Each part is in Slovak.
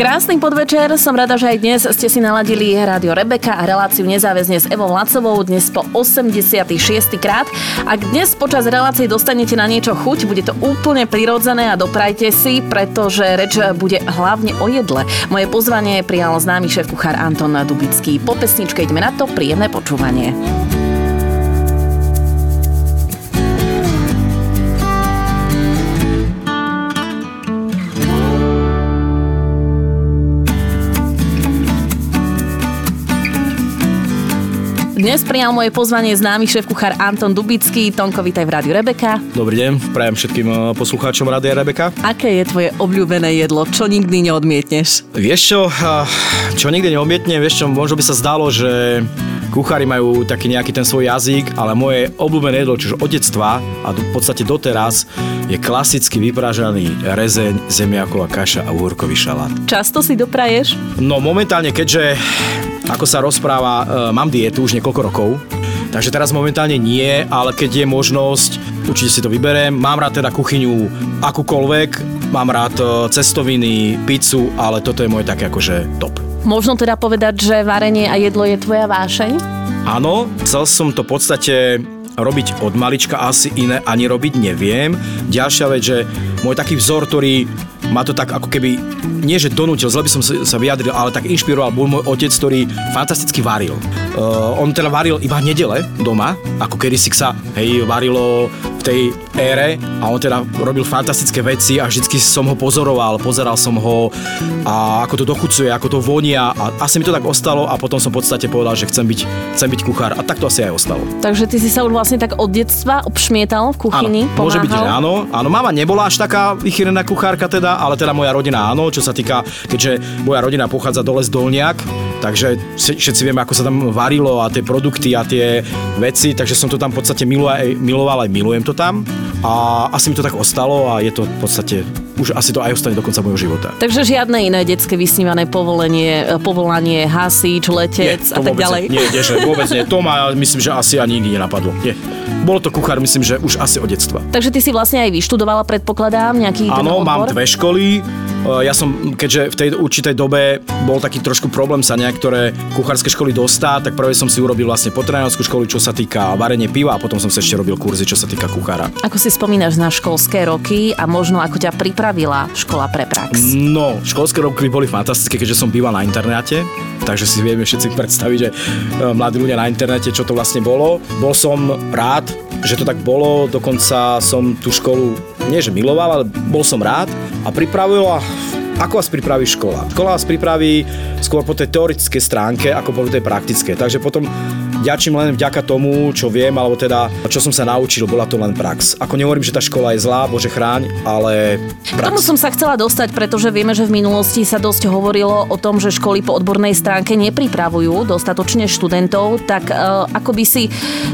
Krásny podvečer, som rada, že aj dnes ste si naladili Rádio Rebeka a reláciu nezáväzne s Evou Lacovou dnes po 86. krát. Ak dnes počas relácie dostanete na niečo chuť, bude to úplne prirodzené a doprajte si, pretože reč bude hlavne o jedle. Moje pozvanie prijal známy šéf kuchár Anton Dubický. Po pesničke ideme na to, príjemné počúvanie. Dnes prijal moje pozvanie známy šéf kuchár Anton Dubický. Tonko, vítaj v Rádiu Rebeka. Dobrý deň, prajem všetkým eh, poslucháčom Rádia Rebeka. Aké je tvoje obľúbené jedlo? Čo nikdy neodmietneš? Vieš čo, eh, čo nikdy neodmietnem, vieš čo, možno by sa zdalo, že kuchári majú taký nejaký ten svoj jazyk, ale moje obľúbené jedlo, čiže od detstva a v podstate doteraz, je klasicky vypražaný rezeň, zemiaková kaša a úhorkový šalát. Často si dopraješ? No momentálne, keďže ako sa rozpráva, e, mám dietu už niekoľko rokov, takže teraz momentálne nie, ale keď je možnosť, určite si to vyberiem. Mám rád teda kuchyňu akúkoľvek, mám rád e, cestoviny, pizzu, ale toto je moje také akože top. Možno teda povedať, že varenie a jedlo je tvoja vášeň? Áno, chcel som to v podstate robiť od malička, asi iné ani robiť neviem. Ďalšia vec, že môj taký vzor, ktorý ma to tak ako keby, nie že donútil, zle by som sa vyjadril, ale tak inšpiroval, bol môj otec, ktorý fantasticky varil. Uh, on teda varil iba nedele doma, ako kedysi sa, hej, varilo v tej ére a on teda robil fantastické veci a vždycky som ho pozoroval, pozeral som ho a ako to dochucuje, ako to vonia a asi mi to tak ostalo a potom som v podstate povedal, že chcem byť, chcem byť kuchár a tak to asi aj ostalo. Takže ty si sa už vlastne tak od detstva obšmietal v kuchyni? Áno, môže byť, že áno. Áno, mama nebola až taká vychýrená kuchárka teda, ale teda moja rodina áno, čo sa týka, keďže moja rodina pochádza dole z Dolniak, takže všetci vieme, ako sa tam varilo a tie produkty a tie veci, takže som to tam v podstate miloval, miloval aj milujem to tam a asi mi to tak ostalo a je to v podstate už asi to aj ostane do konca môjho života. Takže žiadne iné detské vysnívané povolenie, e, povolanie, hasič, letec nie, a tak ďalej. Nie, nie, že vôbec nie. To ma myslím, že asi ani nikdy nenapadlo. Nie. Bolo to kuchár, myslím, že už asi od detstva. Takže ty si vlastne aj vyštudovala, predpokladám, nejaký Áno, mám dve školy. E, ja som, keďže v tej určitej dobe bol taký trošku problém sa niektoré kuchárske školy dostať, tak prvé som si urobil vlastne potravinárskú školu, čo sa týka varenie piva a potom som sa ešte robil kurzy, čo sa týka kuchára. Ako si spomínaš na školské roky a možno ako ťa priprav pripravila škola pre prax? No, školské roky boli fantastické, keďže som býval na internete, takže si vieme všetci predstaviť, že e, mladí ľudia na internete, čo to vlastne bolo. Bol som rád, že to tak bolo, dokonca som tú školu nie že miloval, ale bol som rád a pripravila ako vás pripraví škola? Škola vás pripraví skôr po tej teoretickej stránke, ako po tej praktickej. Takže potom ďačím len vďaka tomu, čo viem, alebo teda čo som sa naučil, bola to len prax. Ako nehovorím, že tá škola je zlá, bože chráň, ale prax. Tomu som sa chcela dostať, pretože vieme, že v minulosti sa dosť hovorilo o tom, že školy po odbornej stránke nepripravujú dostatočne študentov, tak uh, ako by si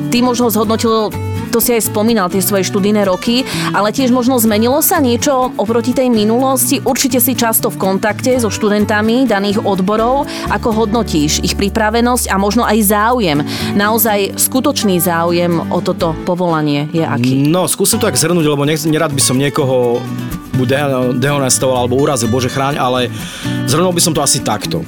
ty možno zhodnotil to si aj spomínal, tie svoje študijné roky, ale tiež možno zmenilo sa niečo oproti tej minulosti. Určite si často v kontakte so študentami daných odborov. Ako hodnotíš ich pripravenosť a možno aj záujem? Naozaj skutočný záujem o toto povolanie je aký? No, skúsim to tak zhrnúť, lebo nech, nerad by som niekoho buď dehonestoval alebo urazil, bože chráň, ale zhrnul by som to asi takto.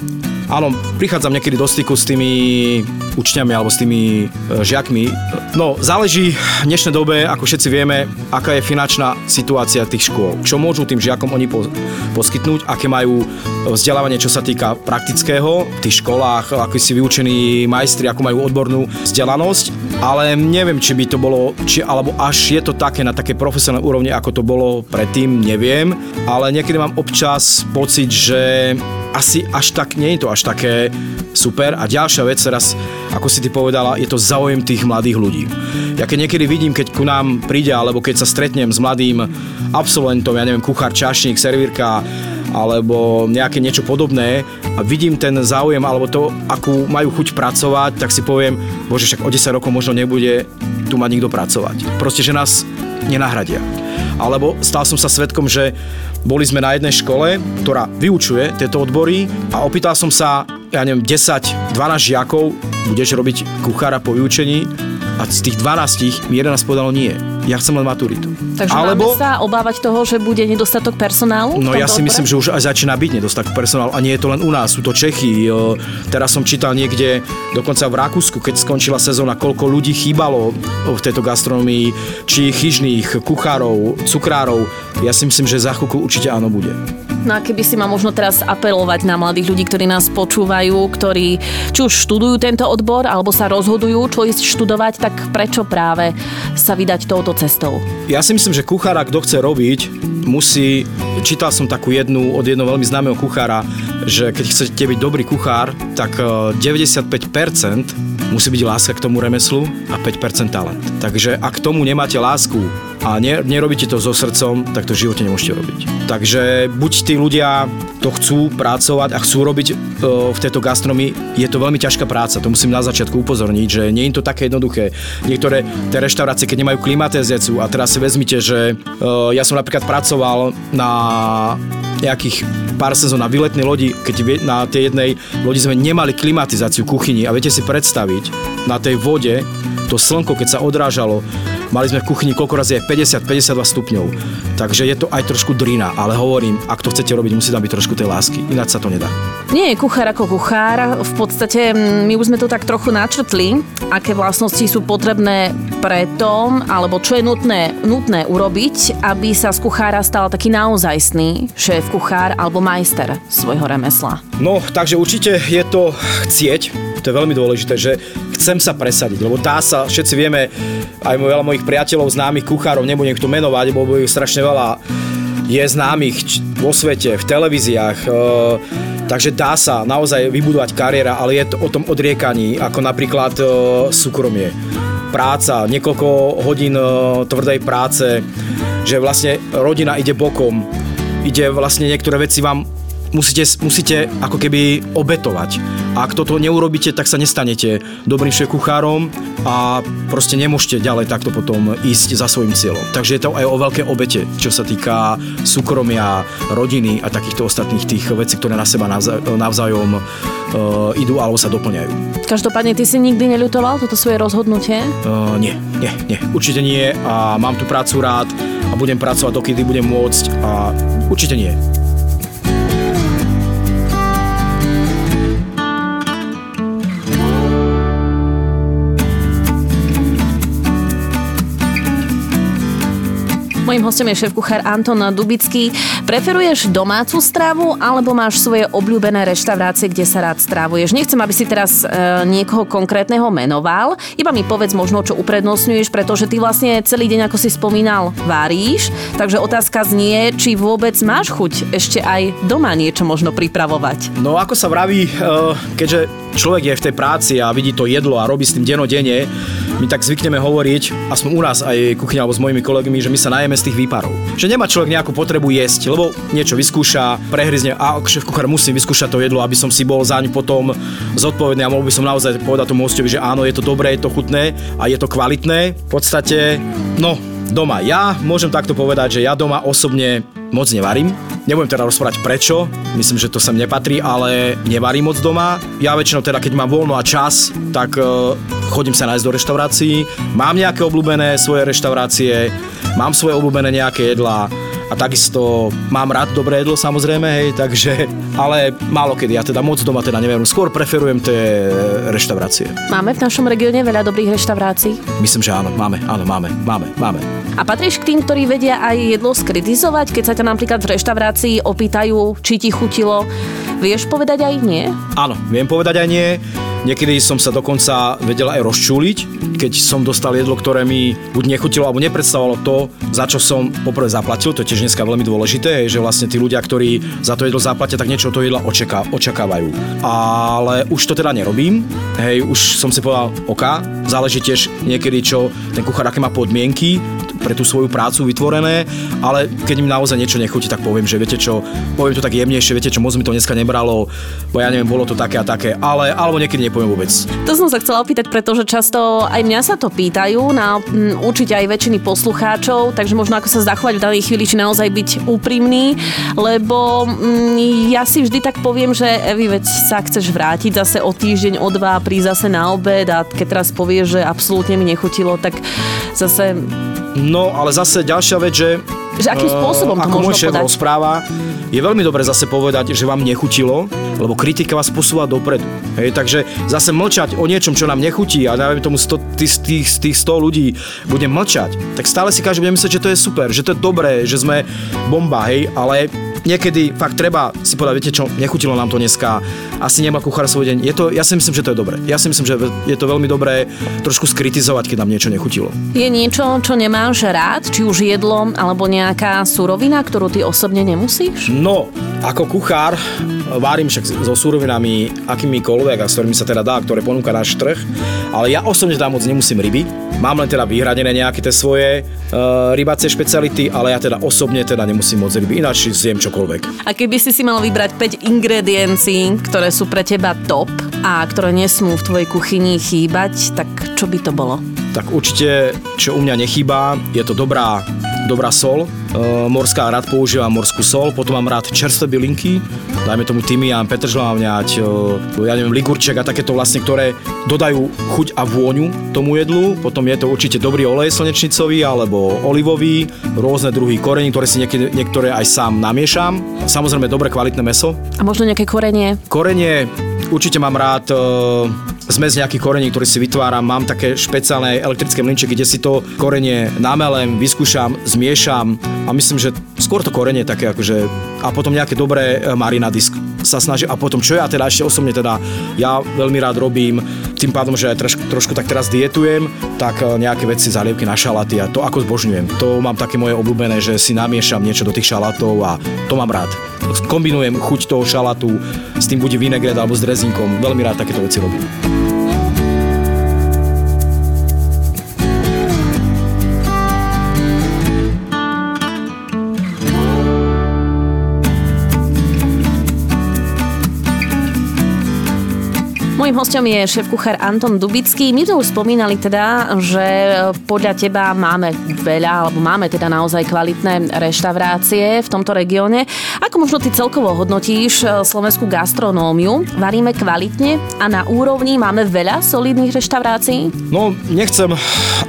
Áno, prichádzam niekedy do styku s tými učňami alebo s tými e, žiakmi. No, záleží v dnešnej dobe, ako všetci vieme, aká je finančná situácia tých škôl. Čo môžu tým žiakom oni po, poskytnúť, aké majú vzdelávanie, čo sa týka praktického v tých školách, ako si vyučení majstri, ako majú odbornú vzdelanosť, ale neviem, či by to bolo, či, alebo až je to také na také profesionálnej úrovni, ako to bolo predtým, neviem, ale niekedy mám občas pocit, že asi až tak, nie je to až také super. A ďalšia vec teraz, ako si ty povedala, je to záujem tých mladých ľudí. Ja keď niekedy vidím, keď ku nám príde, alebo keď sa stretnem s mladým absolventom, ja neviem, kuchár, čašník, servírka, alebo nejaké niečo podobné a vidím ten záujem alebo to, akú majú chuť pracovať, tak si poviem, bože, však o 10 rokov možno nebude tu mať nikto pracovať. Proste, že nás nenahradia. Alebo stal som sa svetkom, že boli sme na jednej škole, ktorá vyučuje tieto odbory a opýtal som sa, ja neviem, 10, 12 žiakov, budeš robiť kuchára po vyučení a z tých 12 mi 11 povedalo nie. Ja chcem len maturitu. Takže Alebo... máme sa obávať toho, že bude nedostatok personálu? No ja si odbore? myslím, že už aj začína byť nedostatok personálu a nie je to len u nás, sú to Čechy. Teraz som čítal niekde, dokonca v Rakúsku, keď skončila sezóna, koľko ľudí chýbalo v tejto gastronomii, či chyžných, kuchárov, cukrárov. Ja si myslím, že za chvíľku určite áno bude. No a keby si ma možno teraz apelovať na mladých ľudí, ktorí nás počúvajú, ktorí či už študujú tento odbor, alebo sa rozhodujú, čo ísť študovať, tak prečo práve sa vydať touto cestou? Ja si myslím, že kuchára, kto chce robiť, musí... Čítal som takú jednu od jedného veľmi známeho kuchára, že keď chcete byť dobrý kuchár, tak 95% eh, musí byť láska k tomu remeslu a 5% talent. Takže ak k tomu nemáte lásku a ne, nerobíte to so srdcom, tak to v živote nemôžete robiť. Takže buď tí ľudia to chcú pracovať a chcú robiť e, v tejto gastronomii, je to veľmi ťažká práca, to musím na začiatku upozorniť, že nie je to také jednoduché. Niektoré tie reštaurácie, keď nemajú klimatizáciu a teraz si vezmite, že e, ja som napríklad pracoval na nejakých pár sezón na výletnej lodi, keď na tej jednej lodi sme nemali klimatizáciu kuchyni a viete si predstaviť na tej vode to slnko, keď sa odrážalo Mali sme v kuchyni koľko razy aj 50-52 stupňov. Takže je to aj trošku drina, ale hovorím, ak to chcete robiť, musí tam byť trošku tej lásky, ináč sa to nedá. Nie je kuchár ako kuchár, v podstate my už sme to tak trochu načrtli, aké vlastnosti sú potrebné preto, alebo čo je nutné, nutné urobiť, aby sa z kuchára stal taký naozajstný šéf kuchár alebo majster svojho remesla. No, takže určite je to chcieť, to je veľmi dôležité, že chcem sa presadiť, lebo dá sa, všetci vieme, aj veľa mojich priateľov, známych kuchárov, nebudem ich tu menovať, lebo ich strašne veľa je známych vo svete, v televíziách, e, takže dá sa naozaj vybudovať kariéra, ale je to o tom odriekaní, ako napríklad e, súkromie. Práca, niekoľko hodín e, tvrdej práce, že vlastne rodina ide bokom, ide vlastne niektoré veci vám musíte, musíte ako keby obetovať. A ak toto neurobíte, tak sa nestanete dobrým kuchárom a proste nemôžete ďalej takto potom ísť za svojim cieľom. Takže je to aj o veľké obete, čo sa týka súkromia, rodiny a takýchto ostatných tých vecí, ktoré na seba navzájom uh, idú alebo sa doplňajú. Každopádne, ty si nikdy neľutoval toto svoje rozhodnutie? Uh, nie, nie, nie. Určite nie a mám tú prácu rád a budem pracovať, dokedy budem môcť a určite nie. Mojím hostom je šéf-kuchár Anton Dubický. Preferuješ domácu stravu alebo máš svoje obľúbené reštaurácie, kde sa rád strávuješ? Nechcem, aby si teraz e, niekoho konkrétneho menoval, iba mi povedz možno, čo uprednostňuješ, pretože ty vlastne celý deň, ako si spomínal, váríš, takže otázka znie, či vôbec máš chuť ešte aj doma niečo možno pripravovať. No ako sa vraví, e, keďže človek je v tej práci a vidí to jedlo a robí s tým denodene, my tak zvykneme hovoriť, aspoň u nás aj kuchyňa alebo s mojimi kolegami, že my sa najeme z tých výparov. Že nemá človek nejakú potrebu jesť, lebo niečo vyskúša, prehryzne a šéf kuchár musím vyskúšať to jedlo, aby som si bol zaň potom zodpovedný a mohol by som naozaj povedať tomu hostovi, že áno, je to dobré, je to chutné a je to kvalitné. V podstate, no, doma. Ja môžem takto povedať, že ja doma osobne moc nevarím. Nebudem teda rozprávať prečo, myslím, že to sem nepatrí, ale nevarím moc doma. Ja väčšinou teda, keď mám voľno a čas, tak uh, chodím sa nájsť do reštaurácií, mám nejaké obľúbené svoje reštaurácie, mám svoje obľúbené nejaké jedlá a takisto mám rád dobré jedlo samozrejme, hej, takže, ale málo kedy, ja teda moc doma teda neviem, skôr preferujem tie reštaurácie. Máme v našom regióne veľa dobrých reštaurácií? Myslím, že áno, máme, áno, máme, máme, máme. A patríš k tým, ktorí vedia aj jedlo skritizovať, keď sa ťa napríklad v reštaurácii opýtajú, či ti chutilo? Vieš povedať aj nie? Áno, viem povedať aj nie. Niekedy som sa dokonca vedel aj rozčúliť, keď som dostal jedlo, ktoré mi buď nechutilo alebo nepredstavovalo to, za čo som poprvé zaplatil. To je tiež dneska veľmi dôležité, že vlastne tí ľudia, ktorí za to jedlo zaplatia, tak niečo toho jedla očaká, očakávajú. Ale už to teda nerobím. Hej, už som si povedal, OK, záleží tiež niekedy, čo ten kuchár, aké má podmienky, pre tú svoju prácu vytvorené, ale keď mi naozaj niečo nechutí, tak poviem, že viete čo, poviem to tak jemnejšie, viete čo, moc mi to dneska nebralo, bo ja neviem, bolo to také a také, ale alebo niekedy nepoviem vôbec. To som sa chcela opýtať, pretože často aj mňa sa to pýtajú, na m, určite aj väčšiny poslucháčov, takže možno ako sa zachovať v danej chvíli, či naozaj byť úprimný, lebo m, ja si vždy tak poviem, že Evi, veď sa chceš vrátiť zase o týždeň, o dva, prísť zase na obed a keď teraz povieš, že absolútne mi nechutilo, tak zase No, ale zase ďalšia vec, že... Že akým spôsobom to ako môj šéf podať? rozpráva, je veľmi dobre zase povedať, že vám nechutilo, lebo kritika vás posúva dopredu. Hej, takže zase mlčať o niečom, čo nám nechutí a dajme tomu 100, tých, tých, tých 100 ľudí bude mlčať, tak stále si každý bude myslieť, že to je super, že to je dobré, že sme bomba, hej, ale niekedy fakt treba si povedať, viete čo, nechutilo nám to dneska, asi nemá kuchár svoj deň. Je to, ja si myslím, že to je dobré. Ja si myslím, že je to veľmi dobré trošku skritizovať, keď nám niečo nechutilo. Je niečo, čo nemáš rád, či už jedlo, alebo nejaká surovina, ktorú ty osobne nemusíš? No, ako kuchár várim však so súrovinami akýmikoľvek a s ktorými sa teda dá, ktoré ponúka náš trh, ale ja osobne tam moc nemusím ryby. Mám len teda vyhradené nejaké tie svoje uh, rybacie špeciality, ale ja teda osobne teda nemusím moc ryby, ináč zjem čokoľvek. A keby si si mal vybrať 5 ingrediencií, ktoré sú pre teba top a ktoré nesmú v tvojej kuchyni chýbať, tak čo by to bolo? Tak určite, čo u mňa nechýba, je to dobrá, dobrá sol. E, morská rád používam morskú sol, potom mám rád čerstvé bylinky, dajme tomu tymián, petržlavňať, e, ja neviem, ligurček a takéto vlastne, ktoré dodajú chuť a vôňu tomu jedlu. Potom je to určite dobrý olej slnečnicový alebo olivový, rôzne druhy korení, ktoré si niekedy, niektoré aj sám namiešam. Samozrejme, dobre kvalitné meso. A možno nejaké korenie? Korenie, určite mám rád e, zmes nejakých korení, ktoré si vytváram. Mám také špeciálne elektrické mlinčeky, kde si to korenie namelem, vyskúšam, zmiešam a myslím, že skôr to korenie také akože a potom nejaké dobré e, marinady sa snažím. A potom, čo ja teda ešte osobne teda, ja veľmi rád robím, tým pádom, že aj trošku, trošku tak teraz dietujem, tak e, nejaké veci, zalievky na šalaty a to ako zbožňujem. To mám také moje obľúbené, že si namiešam niečo do tých šalátov a to mám rád. Kombinujem chuť toho šalatu s tým buď vinegret alebo s drezinkom. Veľmi rád takéto veci robím. Mojím hostom je šéf-kuchár Anton Dubický. My sme už spomínali teda, že podľa teba máme veľa, alebo máme teda naozaj kvalitné reštaurácie v tomto regióne. Ako možno ty celkovo hodnotíš eh, slovenskú gastronómiu? Varíme kvalitne a na úrovni máme veľa solidných reštaurácií? No, nechcem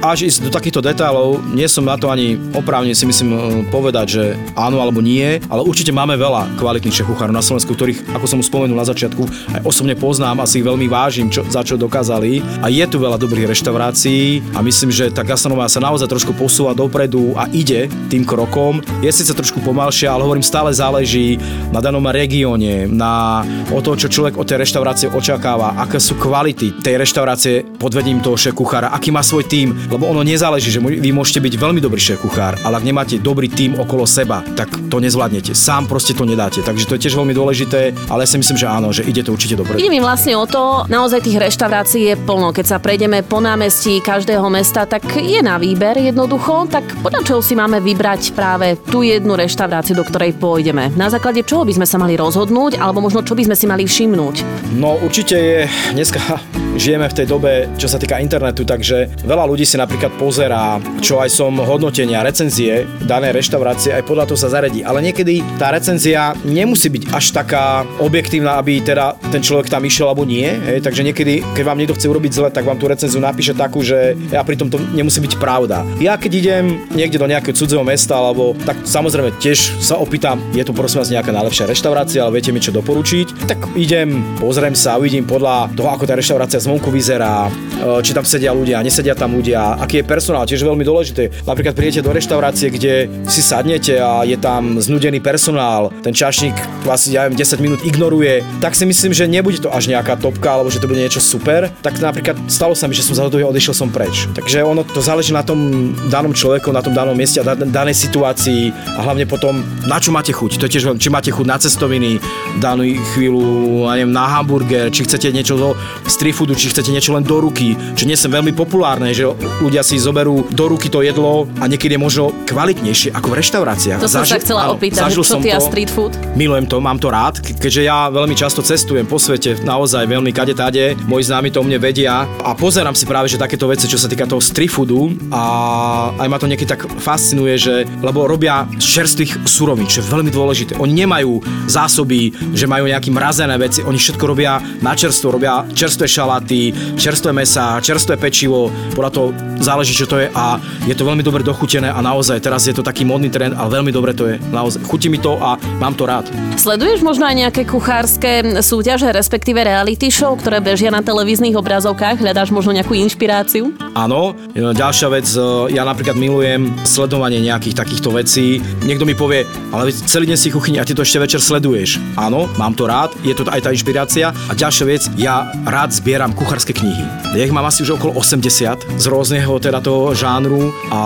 až ísť do takýchto detailov, nie som na to ani oprávne si myslím eh, povedať, že áno alebo nie, ale určite máme veľa kvalitných šéf-kuchárov na Slovensku, ktorých, ako som spomenul na začiatku, aj osobne poznám, asi veľmi vážim, čo, za čo dokázali. A je tu veľa dobrých reštaurácií a myslím, že tá gastronomia sa naozaj trošku posúva dopredu a ide tým krokom. Je síce trošku pomalšia, ale hovorím, stále záleží na danom regióne, na o to, čo človek od tej reštaurácie očakáva, aké sú kvality tej reštaurácie pod vedením toho šéf aký má svoj tím, lebo ono nezáleží, že vy môžete byť veľmi dobrý šéf ale ak nemáte dobrý tím okolo seba, tak to nezvládnete. Sám proste to nedáte. Takže to je tiež veľmi dôležité, ale ja si myslím, že áno, že ide to určite dobre. Ide mi vlastne o to, naozaj tých reštaurácií je plno. Keď sa prejdeme po námestí každého mesta, tak je na výber jednoducho. Tak podľa čoho si máme vybrať práve tú jednu reštauráciu, do ktorej pôjdeme? Na základe čoho by sme sa mali rozhodnúť, alebo možno čo by sme si mali všimnúť? No určite je, dneska žijeme v tej dobe, čo sa týka internetu, takže veľa ľudí si napríklad pozerá, čo aj som hodnotenia, recenzie danej reštaurácie, aj podľa toho sa zaredí. Ale niekedy tá recenzia nemusí byť až taká objektívna, aby teda ten človek tam išiel alebo nie. Hej, takže niekedy, keď vám niekto chce urobiť zle, tak vám tú recenziu napíše takú, že ja pritom to nemusí byť pravda. Ja keď idem niekde do nejakého cudzieho mesta, alebo tak samozrejme tiež sa opýtam, je tu prosím vás nejaká najlepšia reštaurácia, ale viete mi čo doporučiť, tak idem, pozriem sa, uvidím podľa toho, ako tá reštaurácia zvonku vyzerá, e, či tam sedia ľudia, nesedia tam ľudia, aký je personál, tiež veľmi dôležité. Napríklad prídete do reštaurácie, kde si sadnete a je tam znudený personál, ten čašník vás, ja viem, 10 minút ignoruje, tak si myslím, že nebude to až nejaká topka, alebo že to bude niečo super, tak napríklad stalo sa mi, že som za to odišiel som preč. Takže ono to záleží na tom danom človeku, na tom danom mieste a danej situácii a hlavne potom, na čo máte chuť. To je tiež, či máte chuť na cestoviny, danú chvíľu, ja neviem, na hamburger, či chcete niečo zo street foodu, či chcete niečo len do ruky, čo nie som veľmi populárne, že ľudia si zoberú do ruky to jedlo a niekedy je možno kvalitnejšie ako v reštauráciách. To som sa chcela áno, opýtať, zažil čo som ty a street food? Milujem to, mám to rád, ke- keďže ja veľmi často cestujem po svete, naozaj veľmi kade tade, moji známi to o mne vedia a pozerám si práve, že takéto veci, čo sa týka toho street foodu a aj ma to niekedy tak fascinuje, že lebo robia čerstvých surovín, čo je veľmi dôležité. Oni nemajú zásoby, že majú nejaké mrazené veci, oni všetko robia na čerstvo, robia čerstvé šalaty, čerstvé mesa, čerstvé pečivo, podľa toho záleží, čo to je a je to veľmi dobre dochutené a naozaj teraz je to taký modný trend, ale veľmi dobre to je. Naozaj, chutí mi to a mám to rád. Sleduješ možno aj nejaké kuchárske súťaže, respektíve reality show, ktoré bežia na televíznych obrazovkách? Hľadáš možno nejakú inšpiráciu? Áno, ďalšia vec, e, ja napríklad milujem sledovanie nejakých takýchto vecí. Niekto mi povie, ale celý deň si kuchyni a ty to ešte večer sleduješ. Áno, mám to rád, je to aj tá inšpirácia. A ďalšia vec, ja rád zbieram kuchárske knihy. Ja ich mám asi už okolo 80 z rôzneho teda toho žánru a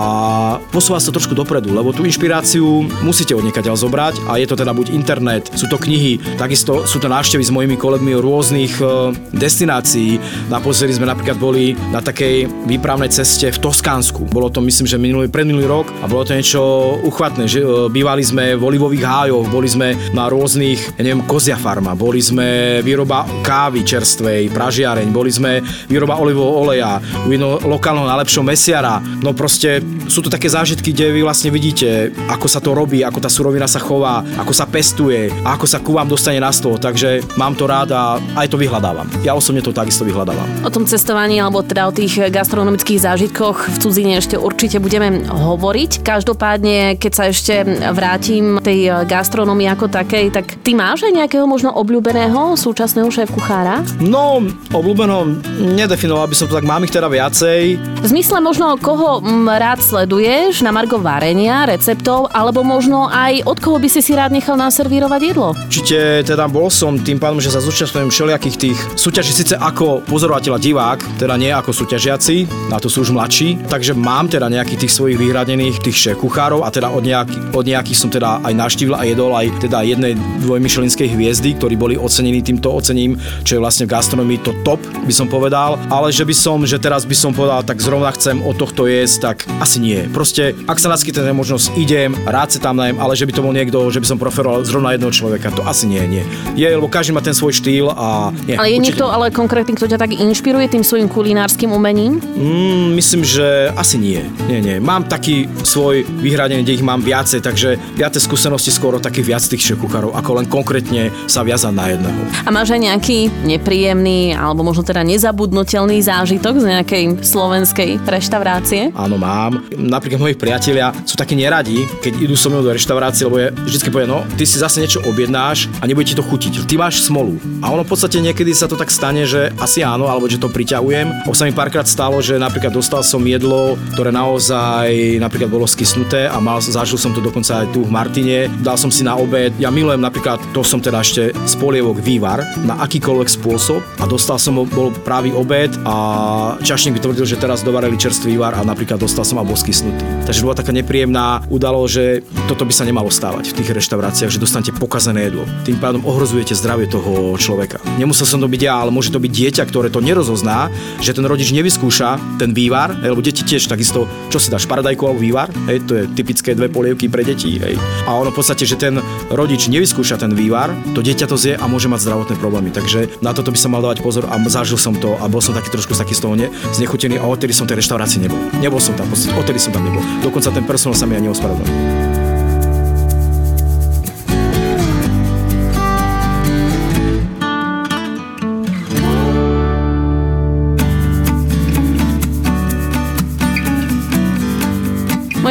posúva sa trošku dopredu, lebo tú inšpiráciu musíte od niekaďaľ zobrať a je to teda buď internet, sú to knihy, takisto sú to návštevy s mojimi kolegmi rôznych e, destinácií. Naposledy sme napríklad boli na takej výpravnej ceste v Toskánsku. Bolo to myslím, že minulý, predminulý rok a bolo to niečo uchvatné. Že, e, bývali sme v olivových hájoch, boli sme na rôznych, ja neviem, kozia farma, boli sme výroba kávy čerstvej, pražiareň, boli sme výroba olivového oleja, u jedného lokálneho najlepšieho mesiara. No proste sú to také zážitky, kde vy vlastne vidíte, ako sa to robí, ako tá surovina sa chová, ako sa pestuje a ako sa ku vám dostane na stôl. Takže mám to rád a aj to vyhľadávam. Ja osobne to takisto vyhľadávam. O tom cestovaní alebo teda o tých gastronomických zážitkoch v cudzine ešte určite budeme hovoriť. Každopádne, keď sa ešte vrátim tej gastronomii ako takej, tak ty máš aj nejakého možno obľúbeného súčasného šéf kuchára? No, obľúbeného nedefinoval by som to tak, mám ich teda viacej. V zmysle možno koho rád sleduješ na margo varenia, receptov, alebo možno aj od koho by si si rád nechal naservírovať jedlo? Určite teda bol som tým pádom, že sa zúčastňujem všelijakých tých súťaží síce ako pozorovateľ a divák, teda nie ako súťažiaci, na to sú už mladší, takže mám teda nejakých tých svojich vyhradených tých šéf kuchárov a teda od, nejaký, od nejakých som teda aj naštívil a jedol aj teda jednej dvojmyšelinskej hviezdy, ktorí boli ocenení týmto ocením, čo je vlastne v gastronomii to top, by som povedal, ale že by som, že teraz by som povedal, tak zrovna chcem od tohto jesť, tak asi nie. Proste, ak sa naskytne možnosť, idem, rád sa tam najem, ale že by to bol niekto, že by som preferoval zrovna jedného človeka, to asi nie, nie. Je, lebo každý má ten svoj štýl a nie. Ale je. Niekto ale konkrétny, kto ťa tak inšpiruje tým svojim kulinárskym umením? Mm, myslím, že asi nie. Nie, nie. Mám taký svoj vyhradený, kde ich mám viacej, takže viacej skúsenosti skoro takých viac tých šekuchárov, ako len konkrétne sa viazať na jedného. A máš aj nejaký nepríjemný alebo možno teda nezabudnutelný zážitok z nejakej slovenskej reštaurácie? Áno, mám. Napríklad moji priatelia sú takí neradi, keď idú so mnou do reštaurácie, lebo je vždycky povie, no, ty si zase niečo objednáš a nebude ti to chutiť. Ty máš smolu. A ono v podstate niekedy sa to tak stane, že asi áno, alebo že to priťahujem. Už sa mi párkrát stalo, že napríklad dostal som jedlo, ktoré naozaj napríklad bolo skysnuté a mal, zažil som to dokonca aj tu v Martine. Dal som si na obed. Ja milujem napríklad, to som teda ešte z vývar na akýkoľvek spôsob a dostal som bol právý obed a čašník by tvrdil, že teraz dovarili čerstvý vývar a napríklad dostal som a bol skysnutý. Takže bola taká nepríjemná udalo, že toto by sa nemalo stávať v tých reštauráciách, že dostanete pokazené jedlo. Tým pádom ohrozujete zdravie toho človeka. Nemusel som to byť ja, ale môže to byť dieťa, ktoré to nerozozná, že ten rodič nevyskúša ten vývar, lebo deti tiež takisto, čo si dáš, paradajku alebo vývar, hej, to je typické dve polievky pre deti, hej. A ono v podstate, že ten rodič nevyskúša ten vývar, to dieťa to zje a môže mať zdravotné problémy. Takže na toto by sa mal dávať pozor a zažil som to a bol som taký trošku taký z toho ne, znechutený a odtedy som tej reštaurácii nebol. Nebol som tam, odtedy som tam nebol. Dokonca ten personál sa mi ani ospravedlnil.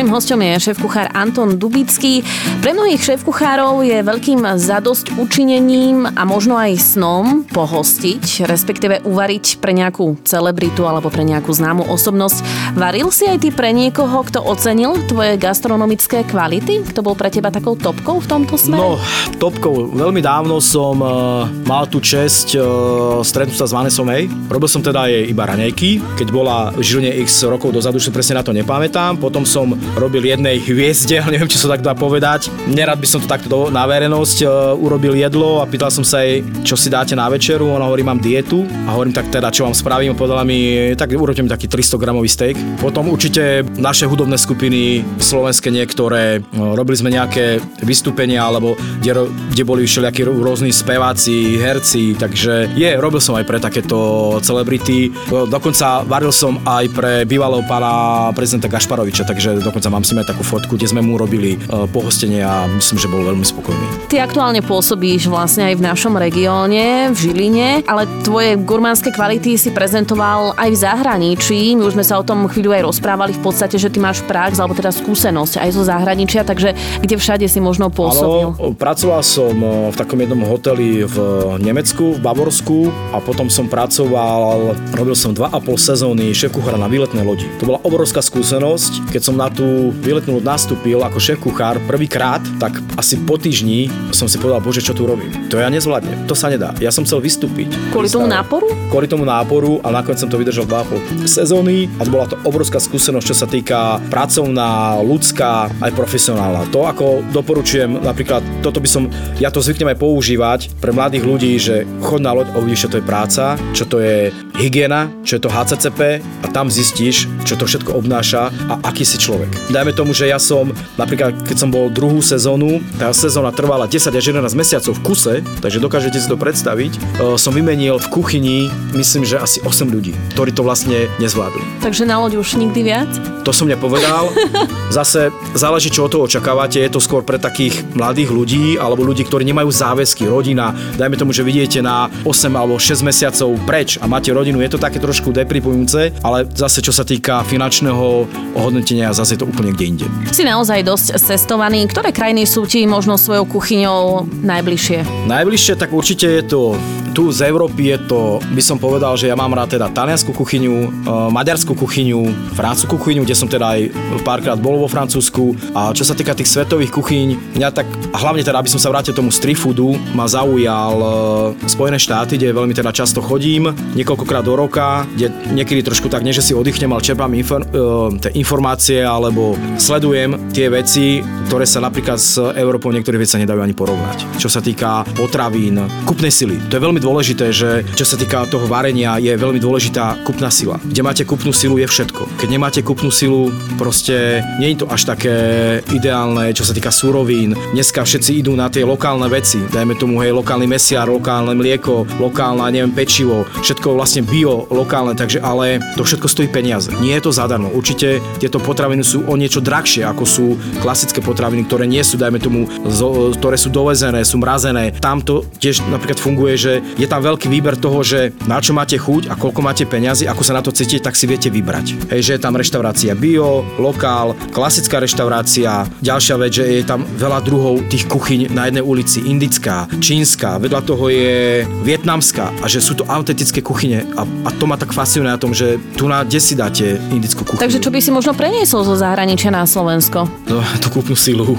Mojím hostom je šéf-kuchár Anton Dubický. Pre mnohých šéf-kuchárov je veľkým zadosť učinením a možno aj snom pohostiť, respektíve uvariť pre nejakú celebritu alebo pre nejakú známu osobnosť. Varil si aj ty pre niekoho, kto ocenil tvoje gastronomické kvality? Kto bol pre teba takou topkou v tomto smere? No, topkou. Veľmi dávno som uh, mal tú čest uh, stretnúť sa s Vanesom May. Robil som teda jej iba raňajky, keď bola v x rokov dozadu, už presne na to nepamätám. Potom som robil jednej hviezde, neviem, či sa tak dá povedať. Nerad by som to takto do, na verejnosť uh, urobil jedlo a pýtal som sa jej, čo si dáte na večeru. Ona hovorí, mám dietu a hovorím, tak teda, čo vám spravím? Povedala mi, tak urobte mi taký 300 gramový steak. Potom určite naše hudobné skupiny slovenské niektoré, uh, robili sme nejaké vystúpenia, alebo kde, kde boli všelijakí rôzni speváci, herci, takže je, robil som aj pre takéto celebrity. Dokonca varil som aj pre bývalého pána prezidenta Gašparoviča, takže dokonca mám si aj takú fotku, kde sme mu robili uh, pohostenie a myslím, že bol veľmi spokojný. Ty aktuálne pôsobíš vlastne aj v našom regióne, v Žiline, ale tvoje gurmánske kvality si prezentoval aj v zahraničí. My už sme sa o tom chvíľu aj rozprávali v podstate, že ty máš prax alebo teda skúsenosť aj zo zahraničia, takže kde všade si možno pôsobil? Áno, pracoval som v takom jednom hoteli v Nemecku, v Bavorsku a potom som pracoval, robil som 2,5 sezóny šéf na výletnej lodi. To bola obrovská skúsenosť. Keď som na tú výletnú loď nastúpil ako šéf kuchár prvýkrát, tak asi po týždni som si povedal, bože, čo tu robím. To ja nezvládnem, to sa nedá. Ja som chcel vystúpiť. Kvôli tomu náporu? Kvôli tomu náporu a nakoniec som to vydržal 2,5 sezóny a bola to obrovská skúsenosť, čo sa týka pracovná, ľudská, aj profesionálna. To ako doporučujem, napríklad toto by som, ja to zvyknem aj používať pre mladých ľudí, že chod na loď a uvidíš, čo to je práca, čo to je hygiena, čo je to HCCP a tam zistíš, čo to všetko obnáša a aký si človek. Dajme tomu, že ja som, napríklad keď som bol druhú sezónu, tá sezóna trvala 10 až 11 mesiacov v kuse, takže dokážete si to predstaviť, e, som vymenil v kuchyni, myslím, že asi 8 ľudí, ktorí to vlastne nezvládli. Takže na loď už nikdy viac? To som nepovedal. Zase záleží, čo od toho očakávate. Je to skôr pre takých mladých ľudí alebo ľudí, ktorí nemajú záväzky, rodina. Dajme tomu, že vidíte na 8 alebo 6 mesiacov preč a máte rodinu, je to také trošku depripujúce, ale zase čo sa týka finančného ohodnotenia, zase je to úplne kde inde. Si naozaj dosť cestovaný. Ktoré krajiny sú ti možno svojou kuchyňou najbližšie? Najbližšie tak určite je to tu z Európy je to, by som povedal, že ja mám rád teda taliansku kuchyňu, e, maďarskú kuchyňu, francúzsku kuchyňu, kde som teda aj párkrát bol vo Francúzsku. A čo sa týka tých svetových kuchyň, mňa tak, hlavne teda, aby som sa vrátil tomu street foodu, ma zaujal e, Spojené štáty, kde veľmi teda často chodím, niekoľkokrát do roka, kde niekedy trošku tak, nie si oddychnem, ale čerpám infor, tie informácie alebo sledujem tie veci, ktoré sa napríklad s Európou niektoré veci nedajú ani porovnať. Čo sa týka potravín, kupnej sily. To je veľmi dôležité, že čo sa týka toho varenia, je veľmi dôležitá kupná sila. Kde máte kupnú silu je všetko. Keď nemáte kupnú silu, proste nie je to až také ideálne, čo sa týka surovín. Dneska všetci idú na tie lokálne veci. Dajme tomu, hej, lokálny mesiar, lokálne mlieko, lokálne, neviem, pečivo, všetko vlastne bio, lokálne, takže ale to všetko stojí peniaze. Nie je to zadarmo. Určite tieto potraviny sú o niečo drahšie, ako sú klasické potraviny, ktoré nie sú, dajme tomu, ktoré sú dovezené, sú mrazené. Tam to tiež napríklad funguje, že je tam veľký výber toho, že na čo máte chuť a koľko máte peniazy, ako sa na to cítite, tak si viete vybrať. Hej, že je tam reštaurácia bio, lokál, klasická reštaurácia, ďalšia vec, že je tam veľa druhov tých kuchyň na jednej ulici, indická, čínska, vedľa toho je vietnamská a že sú to autentické kuchyne a, a to ma tak fascinuje na tom, že tu na kde si dáte indickú kuchyňu. Takže čo by si možno preniesol zo zahraničia na Slovensko? No, tú kúpnu silu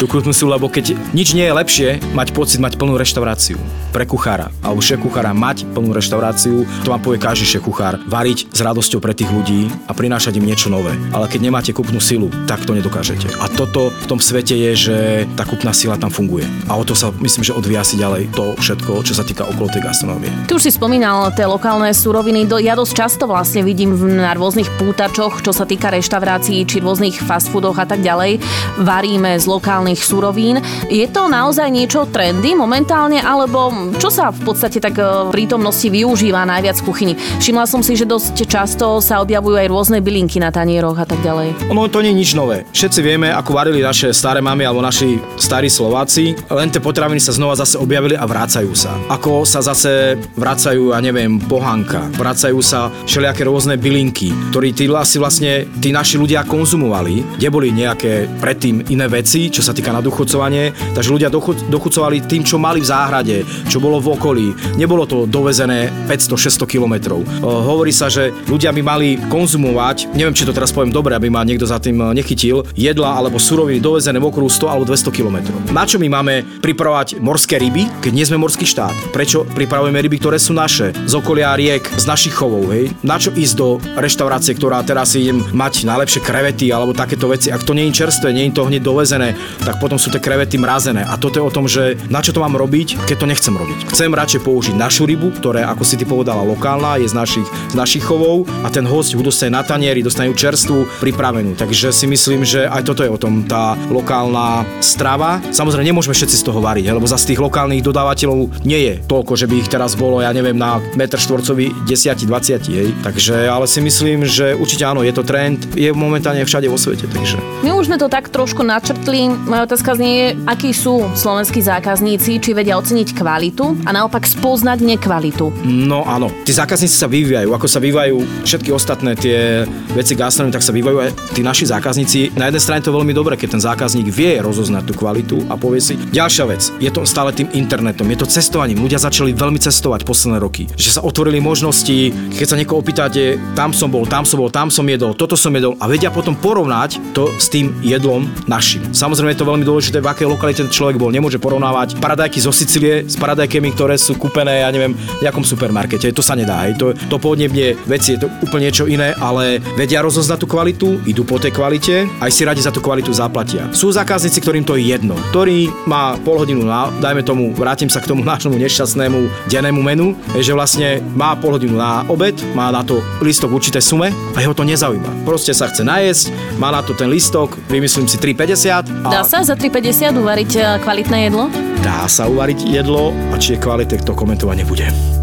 tú krutnú silu, lebo keď nič nie je lepšie, mať pocit mať plnú reštauráciu pre kuchára, alebo šéf kuchára mať plnú reštauráciu, to vám povie každý šéf kuchár, variť s radosťou pre tých ľudí a prinášať im niečo nové. Ale keď nemáte kúpnu silu, tak to nedokážete. A toto v tom svete je, že tá kúpna sila tam funguje. A o to sa myslím, že odvíja si ďalej to všetko, čo sa týka okolo tej gastronómie. Tu už si spomínal tie lokálne suroviny. Ja dosť často vlastne vidím na rôznych pútačoch, čo sa týka reštaurácií či rôznych fast foodoch a tak ďalej. Varíme z lokálnych surovín. Je to naozaj niečo trendy momentálne, alebo čo sa v podstate tak e, v prítomnosti využíva najviac v kuchyni? Všimla som si, že dosť často sa objavujú aj rôzne bylinky na tanieroch a tak ďalej. Ono to nie je nič nové. Všetci vieme, ako varili naše staré mamy alebo naši starí Slováci, len tie potraviny sa znova zase objavili a vrácajú sa. Ako sa zase vracajú, ja neviem, pohanka, vracajú sa všelijaké rôzne bylinky, ktorí tí asi vlastne tí naši ľudia konzumovali, kde boli nejaké predtým iné veci veci, čo sa týka naduchocovanie, takže ľudia dochu- dochucovali tým, čo mali v záhrade, čo bolo v okolí. Nebolo to dovezené 500-600 kilometrov. Hovorí sa, že ľudia by mali konzumovať, neviem, či to teraz poviem dobre, aby ma niekto za tým e, nechytil, jedla alebo suroviny dovezené v okruhu 100 alebo 200 kilometrov. Na čo my máme pripravovať morské ryby, keď nie sme morský štát? Prečo pripravujeme ryby, ktoré sú naše, z okolia riek, z našich chovov, hej? Na čo ísť do reštaurácie, ktorá teraz idem mať najlepšie krevety alebo takéto veci? Ak to nie je čerstvé, nie je to hneď dovezené, tak potom sú tie krevety mrazené. A toto je o tom, že na čo to mám robiť, keď to nechcem robiť. Chcem radšej použiť našu rybu, ktorá, ako si ty povedala, lokálna, je z našich, z našich chovov a ten host ju dostane na tanieri, dostajú čerstvú, pripravenú. Takže si myslím, že aj toto je o tom, tá lokálna strava. Samozrejme, nemôžeme všetci z toho variť, lebo za z tých lokálnych dodávateľov nie je toľko, že by ich teraz bolo, ja neviem, na metr štvorcový 10-20, hej. Takže, ale si myslím, že určite áno, je to trend, je momentálne všade vo svete, takže. My už sme to tak trošku načrtli. Moja otázka znie, akí sú slovenskí zákazníci, či vedia oceniť kvalitu a naopak spoznať nekvalitu. No áno, tí zákazníci sa vyvíjajú, ako sa vyvíjajú všetky ostatné tie veci gastronomie, tak sa vyvíjajú aj tí naši zákazníci. Na jednej strane to je veľmi dobré, keď ten zákazník vie rozoznať tú kvalitu a povie si. Ďalšia vec, je to stále tým internetom, je to cestovaním. Ľudia začali veľmi cestovať posledné roky. Že sa otvorili možnosti, keď sa niekoho opýtate, tam som bol, tam som bol, tam som jedol, toto som jedol a vedia potom porovnať to s tým jedlom našim. Samozrejme je to veľmi dôležité, v akej lokalite človek bol. Nemôže porovnávať paradajky zo Sicílie s paradajkami, ktoré sú kúpené, ja neviem, v nejakom supermarkete. To sa nedá. Hej. To, to podnebne veci je to úplne niečo iné, ale vedia rozoznať tú kvalitu, idú po tej kvalite, aj si radi za tú kvalitu zaplatia. Sú zákazníci, ktorým to je jedno, ktorý má pol hodinu na, dajme tomu, vrátim sa k tomu nášmu nešťastnému dennému menu, že vlastne má pol hodinu na obed, má na to listok v určitej sume a jeho to nezaujíma. Proste sa chce najesť, má na to ten listok, vymyslím si 3,50. Dá sa za 3,50 uvariť eh, kvalitné jedlo? Dá sa uvariť jedlo a či je kvalité, to komentovať nebude.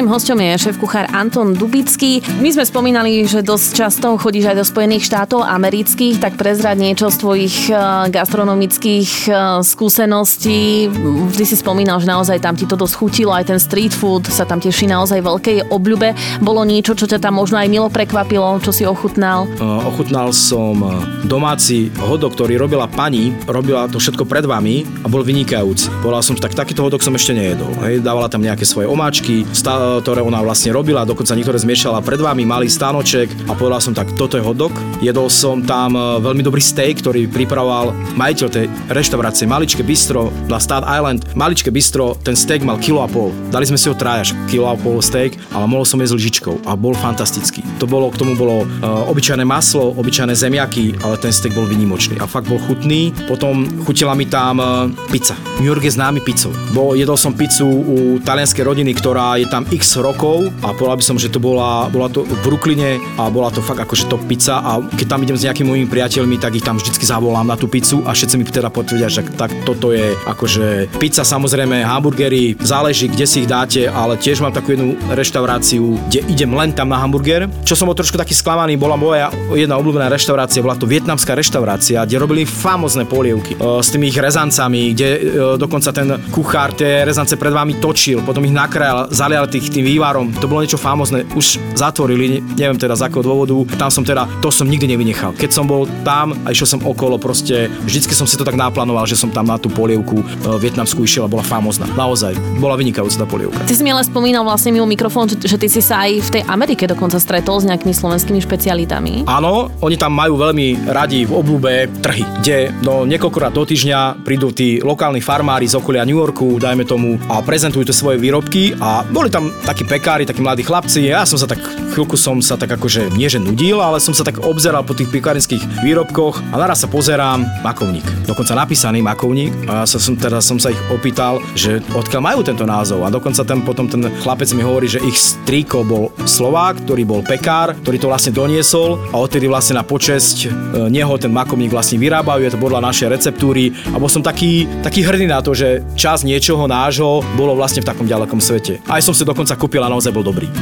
Mojím hostom je šéf-kuchár Anton Dubický. My sme spomínali, že dosť často chodíš aj do Spojených štátov amerických, tak prezrať niečo z tvojich eh, gastronomických eh, skúseností. Vždy si spomínal, že naozaj tam ti to dosť chutilo, aj ten street food sa tam teší naozaj veľkej obľube. Bolo niečo, čo ťa tam možno aj milo prekvapilo, čo si ochutnal? Uh, ochutnal som domáci hodok, ktorý robila pani, robila to všetko pred vami a bol vynikajúci. Bola som tak, takýto hodok som ešte nejedol. Hej, dávala tam nejaké svoje omáčky, stále ktoré ona vlastne robila, dokonca niektoré zmiešala pred vami, malý stánoček a povedal som tak, toto je hodok. Jedol som tam e, veľmi dobrý steak, ktorý pripravoval majiteľ tej reštaurácie Maličké bistro na Stat Island. Maličké bistro, ten steak mal kilo a pol. Dali sme si ho trajaž, kilo a pol steak, ale mohol som jesť lžičkou a bol fantastický. To bolo, k tomu bolo uh, obyčajné maslo, obyčajné zemiaky, ale ten steak bol vynimočný a fakt bol chutný. Potom chutila mi tam uh, pizza. New York je známy pizzou. Bo jedol som pizzu u talianskej rodiny, ktorá je tam x rokov a povedal by som, že to bola, bola to v Brooklyne a bola to fakt akože top pizza a keď tam idem s nejakými mojimi priateľmi, tak ich tam vždycky zavolám na tú pizzu a všetci mi teda potvrdia, že tak toto je akože pizza samozrejme, hamburgery, záleží kde si ich dáte, ale tiež mám takú jednu reštauráciu, kde idem len tam na hamburger. Čo som bol trošku taký sklamaný, bola moja jedna obľúbená reštaurácia, bola to vietnamská reštaurácia, kde robili famozne polievky e, s tými ich rezancami, kde e, dokonca ten kuchár tie rezance pred vami točil, potom ich nakrájal, zalial tých tým vývarom. To bolo niečo famózne. Už zatvorili, neviem teda z akého dôvodu. Tam som teda, to som nikdy nevynechal. Keď som bol tam a išiel som okolo, proste vždycky som si to tak naplánoval, že som tam na tú polievku uh, vietnamskú išiel a bola famózna. Naozaj, bola vynikajúca tá polievka. Ty si mi ale spomínal vlastne mimo mikrofón, že, že ty si sa aj v tej Amerike dokonca stretol s nejakými slovenskými špecialitami. Áno, oni tam majú veľmi radi v obľúbe trhy, kde no, niekoľkokrát do týždňa prídu tí lokálni farmári z okolia New Yorku, dajme tomu, a prezentujú tie svoje výrobky a boli tam takí pekári, takí mladí chlapci. Ja som sa tak, chvíľku som sa tak akože, nie že nudil, ale som sa tak obzeral po tých pekárinských výrobkoch a naraz sa pozerám, makovník. Dokonca napísaný makovník a ja sa som, teda som sa ich opýtal, že odkiaľ majú tento názov a dokonca ten, potom ten chlapec mi hovorí, že ich strýko bol Slovák, ktorý bol pekár, ktorý to vlastne doniesol a odtedy vlastne na počesť e, neho ten makovník vlastne vyrábajú, je to podľa našej receptúry a bol som taký, taký hrdý na to, že čas niečoho nášho bolo vlastne v takom ďalekom svete. Aj som si dokonca dokonca kúpil a naozaj bol dobrý.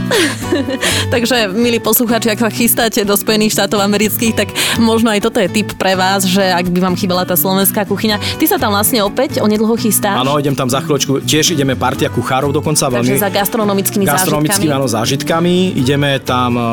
Takže, milí poslucháči, ak sa chystáte do Spojených štátov amerických, tak možno aj toto je tip pre vás, že ak by vám chýbala tá slovenská kuchyňa. Ty sa tam vlastne opäť onedlho chystáš? Áno, idem tam za chvíľočku. Tiež ideme partia kuchárov dokonca. Takže za gastronomickými, gastronomickými zážitkami. áno, zážitkami. Ideme tam uh,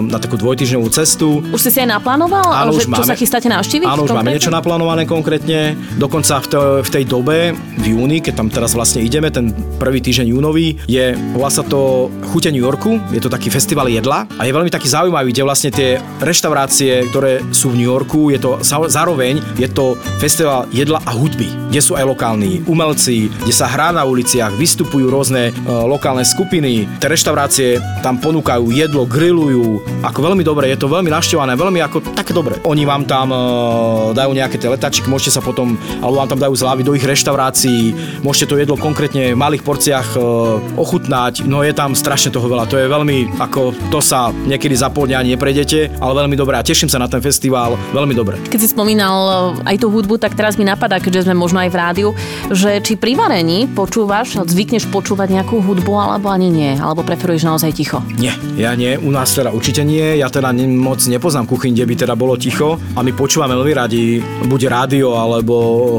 na takú dvojtyžňovú cestu. Už si si aj naplánoval, áno, že, už čo máme, sa chystáte navštíviť? Áno, už konkrétne? máme niečo naplánované konkrétne. Dokonca v, to, v tej dobe, v júni, keď tam teraz vlastne ideme, ten prvý týždeň júnový, je, volá sa to Chute New Yorku, je to taký festival jedla a je veľmi taký zaujímavý, kde vlastne tie reštaurácie, ktoré sú v New Yorku, je to zároveň je to festival jedla a hudby, kde sú aj lokálni umelci, kde sa hrá na uliciach, vystupujú rôzne uh, lokálne skupiny, tie reštaurácie tam ponúkajú jedlo, grillujú, ako veľmi dobre, je to veľmi naštevané, veľmi ako také dobre. Oni vám tam uh, dajú nejaké tie letačiky, môžete sa potom, alebo vám tam dajú zľavy do ich reštaurácií, môžete to jedlo konkrétne v malých porciách uh, ochutnať, no je tam strašne toho veľa, to je veľmi, ako to sa niekedy za pol dňa ani neprejdete, ale veľmi dobré. A teším sa na ten festival, veľmi dobre. Keď si spomínal eh, aj tú hudbu, tak teraz mi napadá, keďže sme možno aj v rádiu, že či pri varení počúvaš, zvykneš počúvať nejakú hudbu alebo ani nie, alebo preferuješ naozaj ticho? Nie, ja nie, u nás teda určite nie, ja teda moc nepoznám kuchyň, kde by teda bolo ticho. A my počúvame veľmi radi buď rádio alebo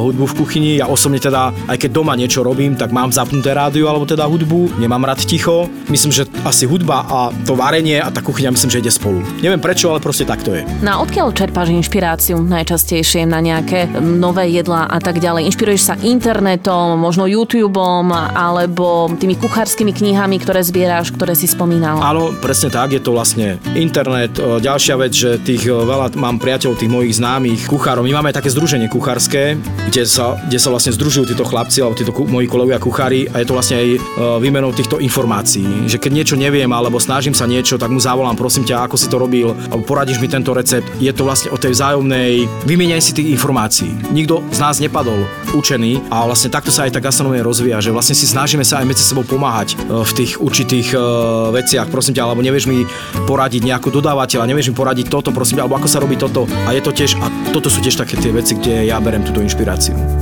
hudbu v kuchyni. Ja osobne teda, aj keď doma niečo robím, tak mám zapnuté rádio alebo teda hudbu, nemám rád ticho. Myslím, že asi hudba a to varenie a tá kuchyňa myslím, že ide spolu. Neviem prečo, ale proste tak to je. Na odkiaľ čerpáš inšpiráciu najčastejšie na nejaké nové jedlá a tak ďalej? Inšpiruješ sa internetom, možno YouTubeom alebo tými kuchárskymi knihami, ktoré zbieráš, ktoré si spomínal? Áno, presne tak, je to vlastne internet. E, Ďalšia vec, že tých e, veľa mám priateľov, tých mojich známych kuchárov. My máme také združenie kuchárske, kde sa, kde sa vlastne združujú títo chlapci alebo títo moji kolegovia kuchári a je to vlastne aj e, výmenou týchto informácií. Že keď niečo neviem alebo snažím sa niečo, tak mu zavolám, prosím ťa, ako si to robil, alebo poradíš mi tento recept. Je to vlastne o tej vzájomnej vymieňaj si tých informácií. Nikto z nás nepadol učený a vlastne takto sa aj tá gastronomia rozvíja, že vlastne si snažíme sa aj medzi sebou pomáhať e, v tých určitých uh, veciach, prosím ťa, alebo nevieš mi poradiť nejakú dodávateľa, nevieš mi poradiť toto, prosím ťa, alebo ako sa robí toto. A je to tiež, a toto sú tiež také tie veci, kde ja berem túto inšpiráciu.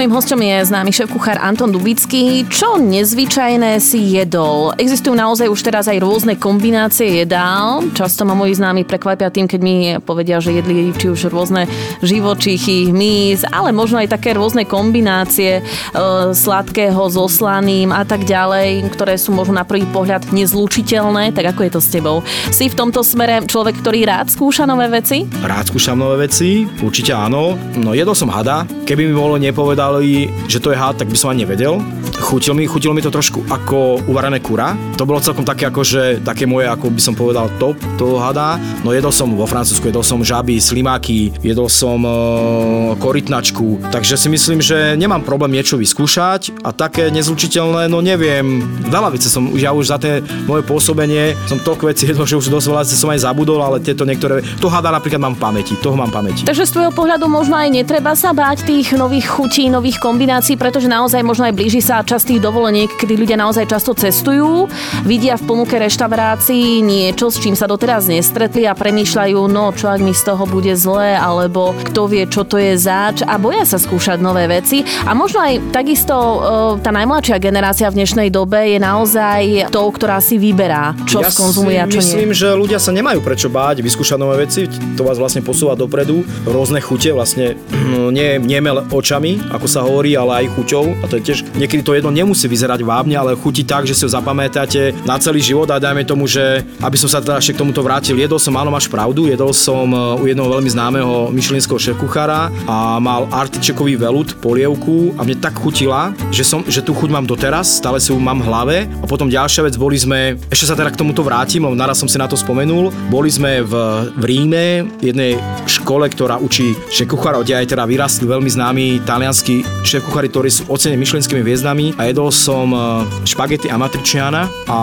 Mojím hostom je známy šéf-kuchár Anton Dubický. Čo nezvyčajné si jedol? Existujú naozaj už teraz aj rôzne kombinácie jedál. Často ma moji známi prekvapia tým, keď mi povedia, že jedli či už rôzne živočichy, hmyz, ale možno aj také rôzne kombinácie e, sladkého so slaným a tak ďalej, ktoré sú možno na prvý pohľad nezlučiteľné. Tak ako je to s tebou? Si v tomto smere človek, ktorý rád skúša nové veci? Rád skúšam nové veci, určite áno. No jedol som hada, keby mi bolo nepovedal povedali, že to je had, tak by som ani nevedel. Chutil mi, chutilo mi to trošku ako uvarené kura. To bolo celkom také ako, že také moje, ako by som povedal, top toho hada. No jedol som vo Francúzsku, jedol som žaby, slimáky, jedol som e, korytnačku. Takže si myslím, že nemám problém niečo vyskúšať a také nezlučiteľné, no neviem. Veľa vecí som, ja už za tie moje pôsobenie som toľko vecí jedol, že už dosť veľa som aj zabudol, ale tieto niektoré, to hada napríklad mám v pamäti, toho mám v pamäti. Takže z tvojho pohľadu možno aj netreba sa báť tých nových chutí, nových kombinácií, pretože naozaj možno aj blíži sa čas tých dovoleniek, kedy ľudia naozaj často cestujú, vidia v ponuke reštaurácií niečo, s čím sa doteraz nestretli a premýšľajú, no čo ak mi z toho bude zle, alebo kto vie, čo to je zač a boja sa skúšať nové veci. A možno aj takisto e, tá najmladšia generácia v dnešnej dobe je naozaj tou, ktorá si vyberá, čo ja skonzumuje a čo myslím, nie. že ľudia sa nemajú prečo báť vyskúšať nové veci, to vás vlastne posúva dopredu, rôzne chute, vlastne nie, nie očami, ako sa hovorí, ale aj chuťou. A to je tiež, niekedy to jedno nemusí vyzerať vábne, ale chutí tak, že si ho zapamätáte na celý život a dajme tomu, že aby som sa teda ešte k tomuto vrátil, jedol som, áno, máš pravdu, jedol som e, u jednoho veľmi známeho myšlienského šéf-kuchára a mal artičekový velut, polievku a mne tak chutila, že, som, že tú chuť mám doteraz, stále si ju mám v hlave. A potom ďalšia vec, boli sme, ešte sa teda k tomuto vrátim, lebo naraz som si na to spomenul, boli sme v, v Ríme, jednej škole, ktorá učí šéf-kuchára, kde aj teda vyrastli veľmi známy talianskí šéf kuchári, ktorí sú ocenení myšlenskými hviezdami a jedol som e, špagety a matriciana a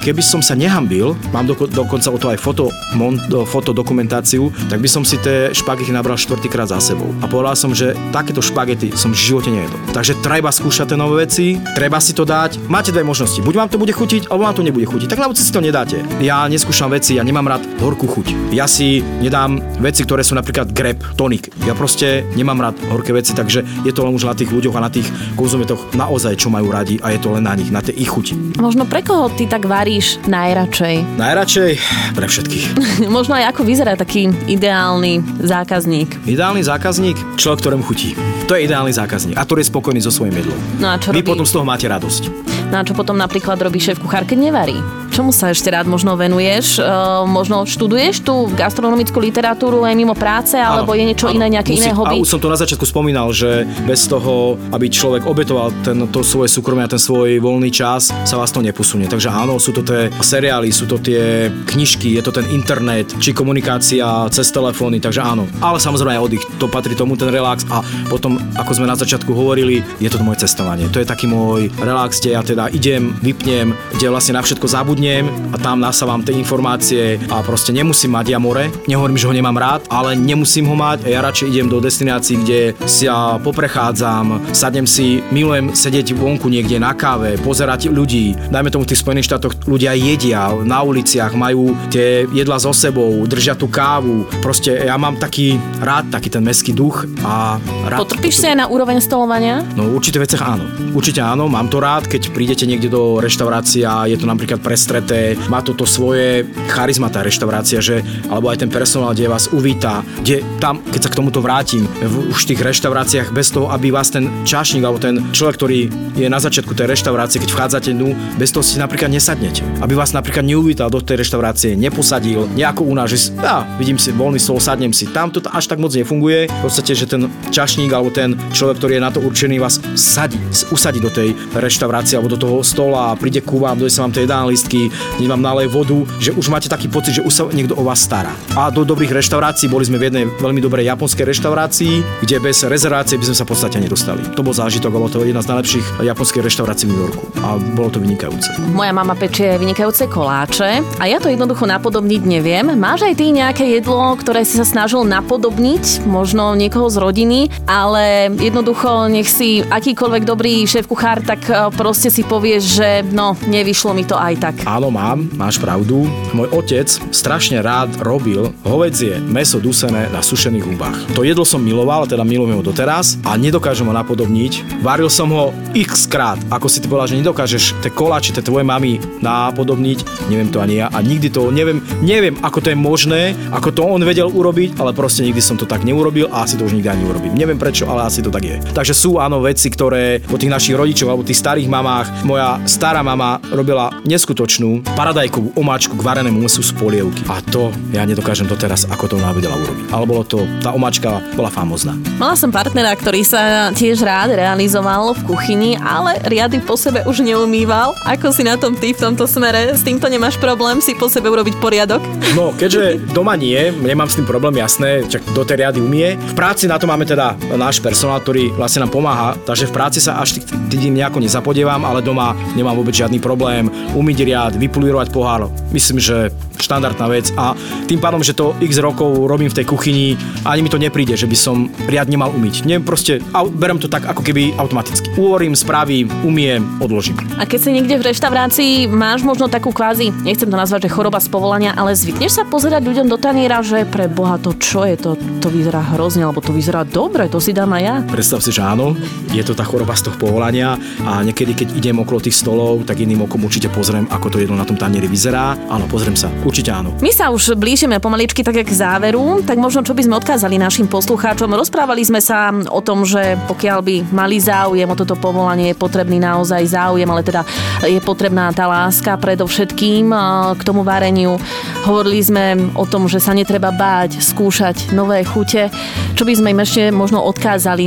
keby som sa nehambil, mám doko, dokonca o to aj foto, mon, foto dokumentáciu, tak by som si tie špagety nabral štvrtýkrát za sebou. A povedal som, že takéto špagety som v živote nejedol. Takže treba skúšať tie nové veci, treba si to dať. Máte dve možnosti. Buď vám to bude chutiť, alebo vám to nebude chutiť. Tak na si to nedáte. Ja neskúšam veci, ja nemám rád horkú chuť. Ja si nedám veci, ktoré sú napríklad grep, tonik. Ja proste nemám rád horké veci, takže je to len už na tých ľuďoch a na tých konzumetoch naozaj, čo majú radi a je to len na nich, na tie ich chuti. Možno pre koho ty tak varíš najradšej? Najradšej pre všetkých. Možno aj ako vyzerá taký ideálny zákazník. Ideálny zákazník? Človek, ktorému chutí. To je ideálny zákazník a ktorý je spokojný so svojím jedlom. No a čo Vy robí? potom z toho máte radosť. No a čo potom napríklad robí šéf kuchár, keď nevarí? Čomu sa ešte rád možno venuješ? E, možno študuješ tú gastronomickú literatúru aj mimo práce, alebo Áno, je niečo áno. iné, nejaké Musí- iné hobby? A už som to na začiatku spomínal, že bez toho, aby človek obetoval ten, to svoje súkromie a ten svoj voľný čas, sa vás to neposunie. Takže áno, sú to tie seriály, sú to tie knižky, je to ten internet, či komunikácia cez telefóny, takže áno. Ale samozrejme aj oddych, to patrí tomu ten relax a potom, ako sme na začiatku hovorili, je to moje cestovanie. To je taký môj relax, kde ja teda idem, vypnem, kde vlastne na všetko zabudnem a tam nasávam tie informácie a proste nemusím mať ja more. Nehovorím, že ho nemám rád, ale nemusím ho mať a ja radšej idem do destinácií, kde sa poprechádzam, sadnem si, milujem sedieť vonku niekde na káve, pozerať ľudí. Dajme tomu v tých Spojených štátoch ľudia jedia na uliciach, majú tie jedla so sebou, držia tú kávu. Proste ja mám taký rád, taký ten meský duch a rád Potrpíš si aj na úroveň stolovania? No v určitých veciach áno. Určite áno, mám to rád, keď prídete niekde do reštaurácie a je to napríklad prestreté, má to to svoje charizma tá reštaurácia, že, alebo aj ten personál, kde vás uvíta, kde tam, keď sa k tomuto vrátim, v už tých reštauráciách bez toho, aby vás ten čašník alebo ten človek, ktorý je na začiatku tej reštaurácie, keď vchádzate dnu, bez toho si napríklad nesadnete. Aby vás napríklad neuvítal do tej reštaurácie, neposadil, nejako u nás, že ja vidím si voľný stôl, sadnem si. Tam to až tak moc nefunguje. V podstate, že ten čašník alebo ten človek, ktorý je na to určený, vás sadí, usadí do tej reštaurácie alebo do toho stola a príde ku vám, doje sa vám tie jedálne listky, hneď vám nalej vodu, že už máte taký pocit, že už sa niekto o vás stará. A do dobrých reštaurácií boli sme v jednej veľmi dobrej japonskej reštaurácii, kde bez rezervácie by sme sa v podstate nedostali. To bol zážitok, bolo to jedna z najlepších japonských reštaurácií v New Yorku a bolo to vynikajúce. Moja mama pečie vynikajúce koláče a ja to jednoducho napodobniť neviem. Máš aj ty nejaké jedlo, ktoré si sa snažil napodobniť, možno niekoho z rodiny, ale jednoducho nech si akýkoľvek dobrý šéf kuchár, tak eh, proste si povieš, že no, nevyšlo mi to aj tak. Áno, mám, máš pravdu. Môj otec strašne rád robil hovedzie meso dusené na sušených hubách. To jedlo som miloval, teda milujem ho doteraz a nedokážem ho napodobniť. Varil som ho x krát, ako si ty povedal, že nedokážeš tie koláče, tie tvoje mamy napodobniť, neviem to ani ja a nikdy to neviem, neviem ako to je možné, ako to on vedel urobiť, ale proste nikdy som to tak neurobil a asi to už nikdy ani urobím. Neviem prečo, ale asi to tak je. Takže sú áno veci, ktoré po tých našich rodičov alebo tých starých mamách, moja stará mama robila neskutočnú paradajkovú omáčku k varenému mesu z polievky. A to ja nedokážem doteraz, ako to ona vedela urobiť. Ale bolo to, tá omáčka bola famózna. Mala som partnera, ktorý sa tiež rád realizoval v kuchyni, ale riady po sebe už neumýval. Ako si na tom ty v tomto smere? S týmto nemáš problém si po sebe urobiť poriadok? No, keďže doma nie, nemám s tým problém, jasné, čak do tej riady umie. V práci na to máme teda náš personál, ktorý vlastne nám pomáha, takže v práci sa až tým nejako nezapodievam, ale doma nemám vôbec žiadny problém umyť riad, vypulírovať pohár. Myslím, že štandardná vec a tým pádom, že to x rokov robím v tej kuchyni, ani mi to nepríde, že by som riad nemal umyť. Nie, proste, berem to tak ako keby automaticky. Uvorím, spravím, umiem, odložím. A keď si niekde v reštaurácii máš možno takú kvázi, nechcem to nazvať, že choroba z povolania, ale zvykneš sa pozerať ľuďom do taniera, že pre Boha to čo je to, to vyzerá hrozne, alebo to vyzerá dobre, to si dám aj ja. Predstav si, že áno, je to tá choroba z toho povolania a niekedy, keď idem okolo tých stolov, tak iným okom určite pozriem, ako to jedlo na tom tanieri vyzerá. Áno, pozriem sa, určite áno. My sa už blížime pomaličky tak k záveru, tak možno čo by sme odkázali našim poslucháčom. Rozprávali sme sa o tom, že pokiaľ by mali záujem o toto povolanie, je potrebný naozaj záujem, ale teda je potrebná tá láska predovšetkým k tomu vareniu. Hovorili sme o tom, že sa netreba báť, skúšať nové chute. Čo by sme im ešte možno odkázali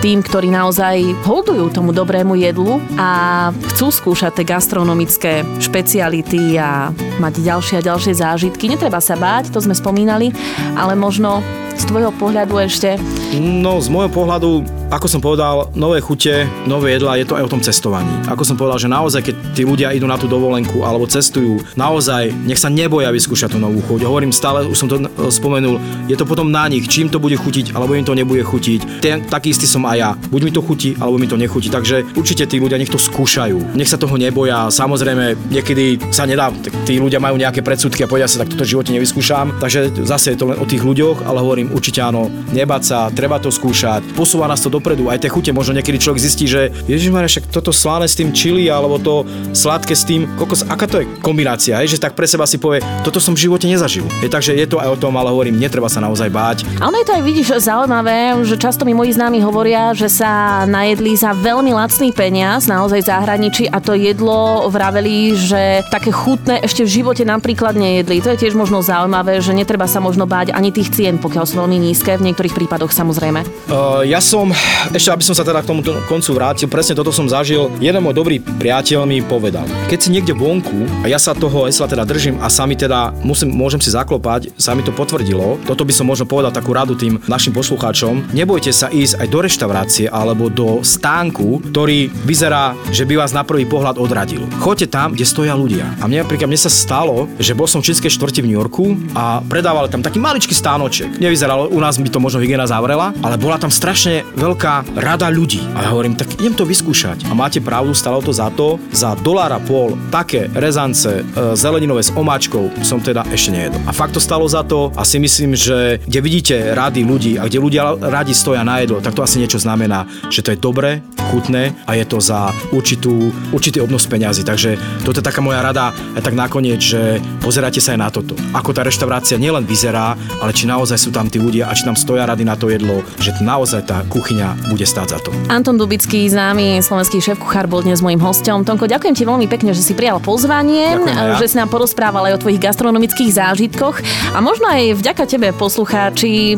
tým, ktorí naozaj holdujú tomu dobrému jedlu a chcú skúšať tie gastronomické špeciality a mať ďalšie a ďalšie zážitky. Netreba sa báť, to sme spomínali, ale možno z tvojho pohľadu ešte No, z môjho pohľadu ako som povedal, nové chute, nové jedla, je to aj o tom cestovaní. Ako som povedal, že naozaj, keď tí ľudia idú na tú dovolenku alebo cestujú, naozaj nech sa neboja vyskúšať tú novú chuť. Hovorím stále, už som to spomenul, je to potom na nich, čím to bude chutiť alebo im to nebude chutiť. Ten, taký istý som aj ja. Buď mi to chutí, alebo mi to nechutí. Takže určite tí ľudia nech to skúšajú. Nech sa toho neboja. Samozrejme, niekedy sa nedá, tí ľudia majú nejaké predsudky a povedia sa, tak toto v živote nevyskúšam. Takže zase je to len o tých ľuďoch, ale hovorím určite áno, nebať sa, treba to skúšať. Posúva nás to dopredu. Aj tie chute možno niekedy človek zistí, že Ježiš však toto slané s tým čili alebo to sladké s tým kokos, aká to je kombinácia, hej? že tak pre seba si povie, toto som v živote nezažil. Je, takže je to aj o tom, ale hovorím, netreba sa naozaj báť. Ale je to aj vidíš zaujímavé, že často mi moji známi hovoria, že sa najedli za veľmi lacný peniaz, naozaj zahraničí a to jedlo vraveli, že také chutné ešte v živote napríklad nejedli. To je tiež možno zaujímavé, že netreba sa možno báť ani tých cien, pokiaľ sú veľmi nízke, v niektorých prípadoch samozrejme. Uh, ja som, ešte aby som sa teda k tomu koncu vrátil, presne toto som zažil. Jeden môj dobrý priateľ mi povedal, keď si niekde vonku a ja sa toho esla teda držím a sami teda musím, môžem si zaklopať, sa mi to potvrdilo. Toto by som možno povedal takú radu tým našim poslucháčom. Nebojte sa ísť aj do reštaurácie alebo do stánku, ktorý vyzerá, že by vás na prvý pohľad odradil. Choďte tam, kde stoja ľudia. A mne napríklad mne sa stalo, že bol som v čínskej štvrti v New Yorku a predávali tam taký maličký stánoček. Nevyzeralo, u nás by to možno hygiena zavrela, ale bola tam strašne veľká rada ľudí. A ja hovorím, tak idem to vyskúšať. A máte pravdu, stalo to za to, za dolára pol také rezance e, zeleninové s omáčkou som teda ešte nejedol. A fakt to stalo za to a si myslím, že kde vidíte rady ľudí a kde ľudia radi stoja na jedlo, tak to asi niečo znamená, že to je dobré, chutné a je to za určitú, určitý obnos peňazí. Takže toto je taká moja rada aj tak nakoniec, že pozerajte sa aj na toto. Ako tá reštaurácia nielen vyzerá, ale či naozaj sú tam tí ľudia a či tam stoja rady na to jedlo, že naozaj tá kuchyňa bude stáť za to. Anton Dubický, známy slovenský šéf kuchár, bol dnes môjim hostom. Tonko, ďakujem ti veľmi pekne, že si prijal pozvanie, ja. že si nám porozprával aj o tvojich gastronomických zážitkoch a možno aj vďaka tebe poslucháči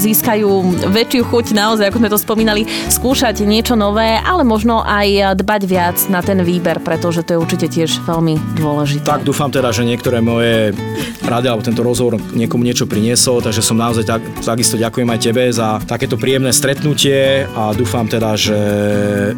získajú väčšiu chuť naozaj, ako sme to spomínali, skúšať niečo nové, ale možno aj dbať viac na ten výber, pretože to je určite tiež veľmi dôležité. Tak dúfam teda, že niektoré moje rady alebo tento rozhovor niekomu niečo priniesol, takže som naozaj tak, takisto ďakujem aj tebe za takéto príjemné stretnutie a dúfam teda, že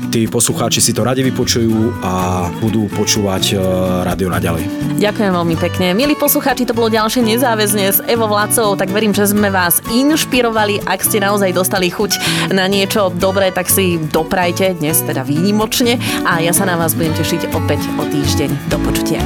tí poslucháči si to radi vypočujú a budú počúvať e, rádio naďalej. Ďakujem veľmi pekne. Milí poslucháči, to bolo ďalšie nezáväzne s Evo Vlácov, tak verím, že sme vás inšpirovali. Ak ste naozaj dostali chuť na niečo dobré, tak si doprajte dnes teda výnimočne a ja sa na vás budem tešiť opäť o týždeň. Do počutia.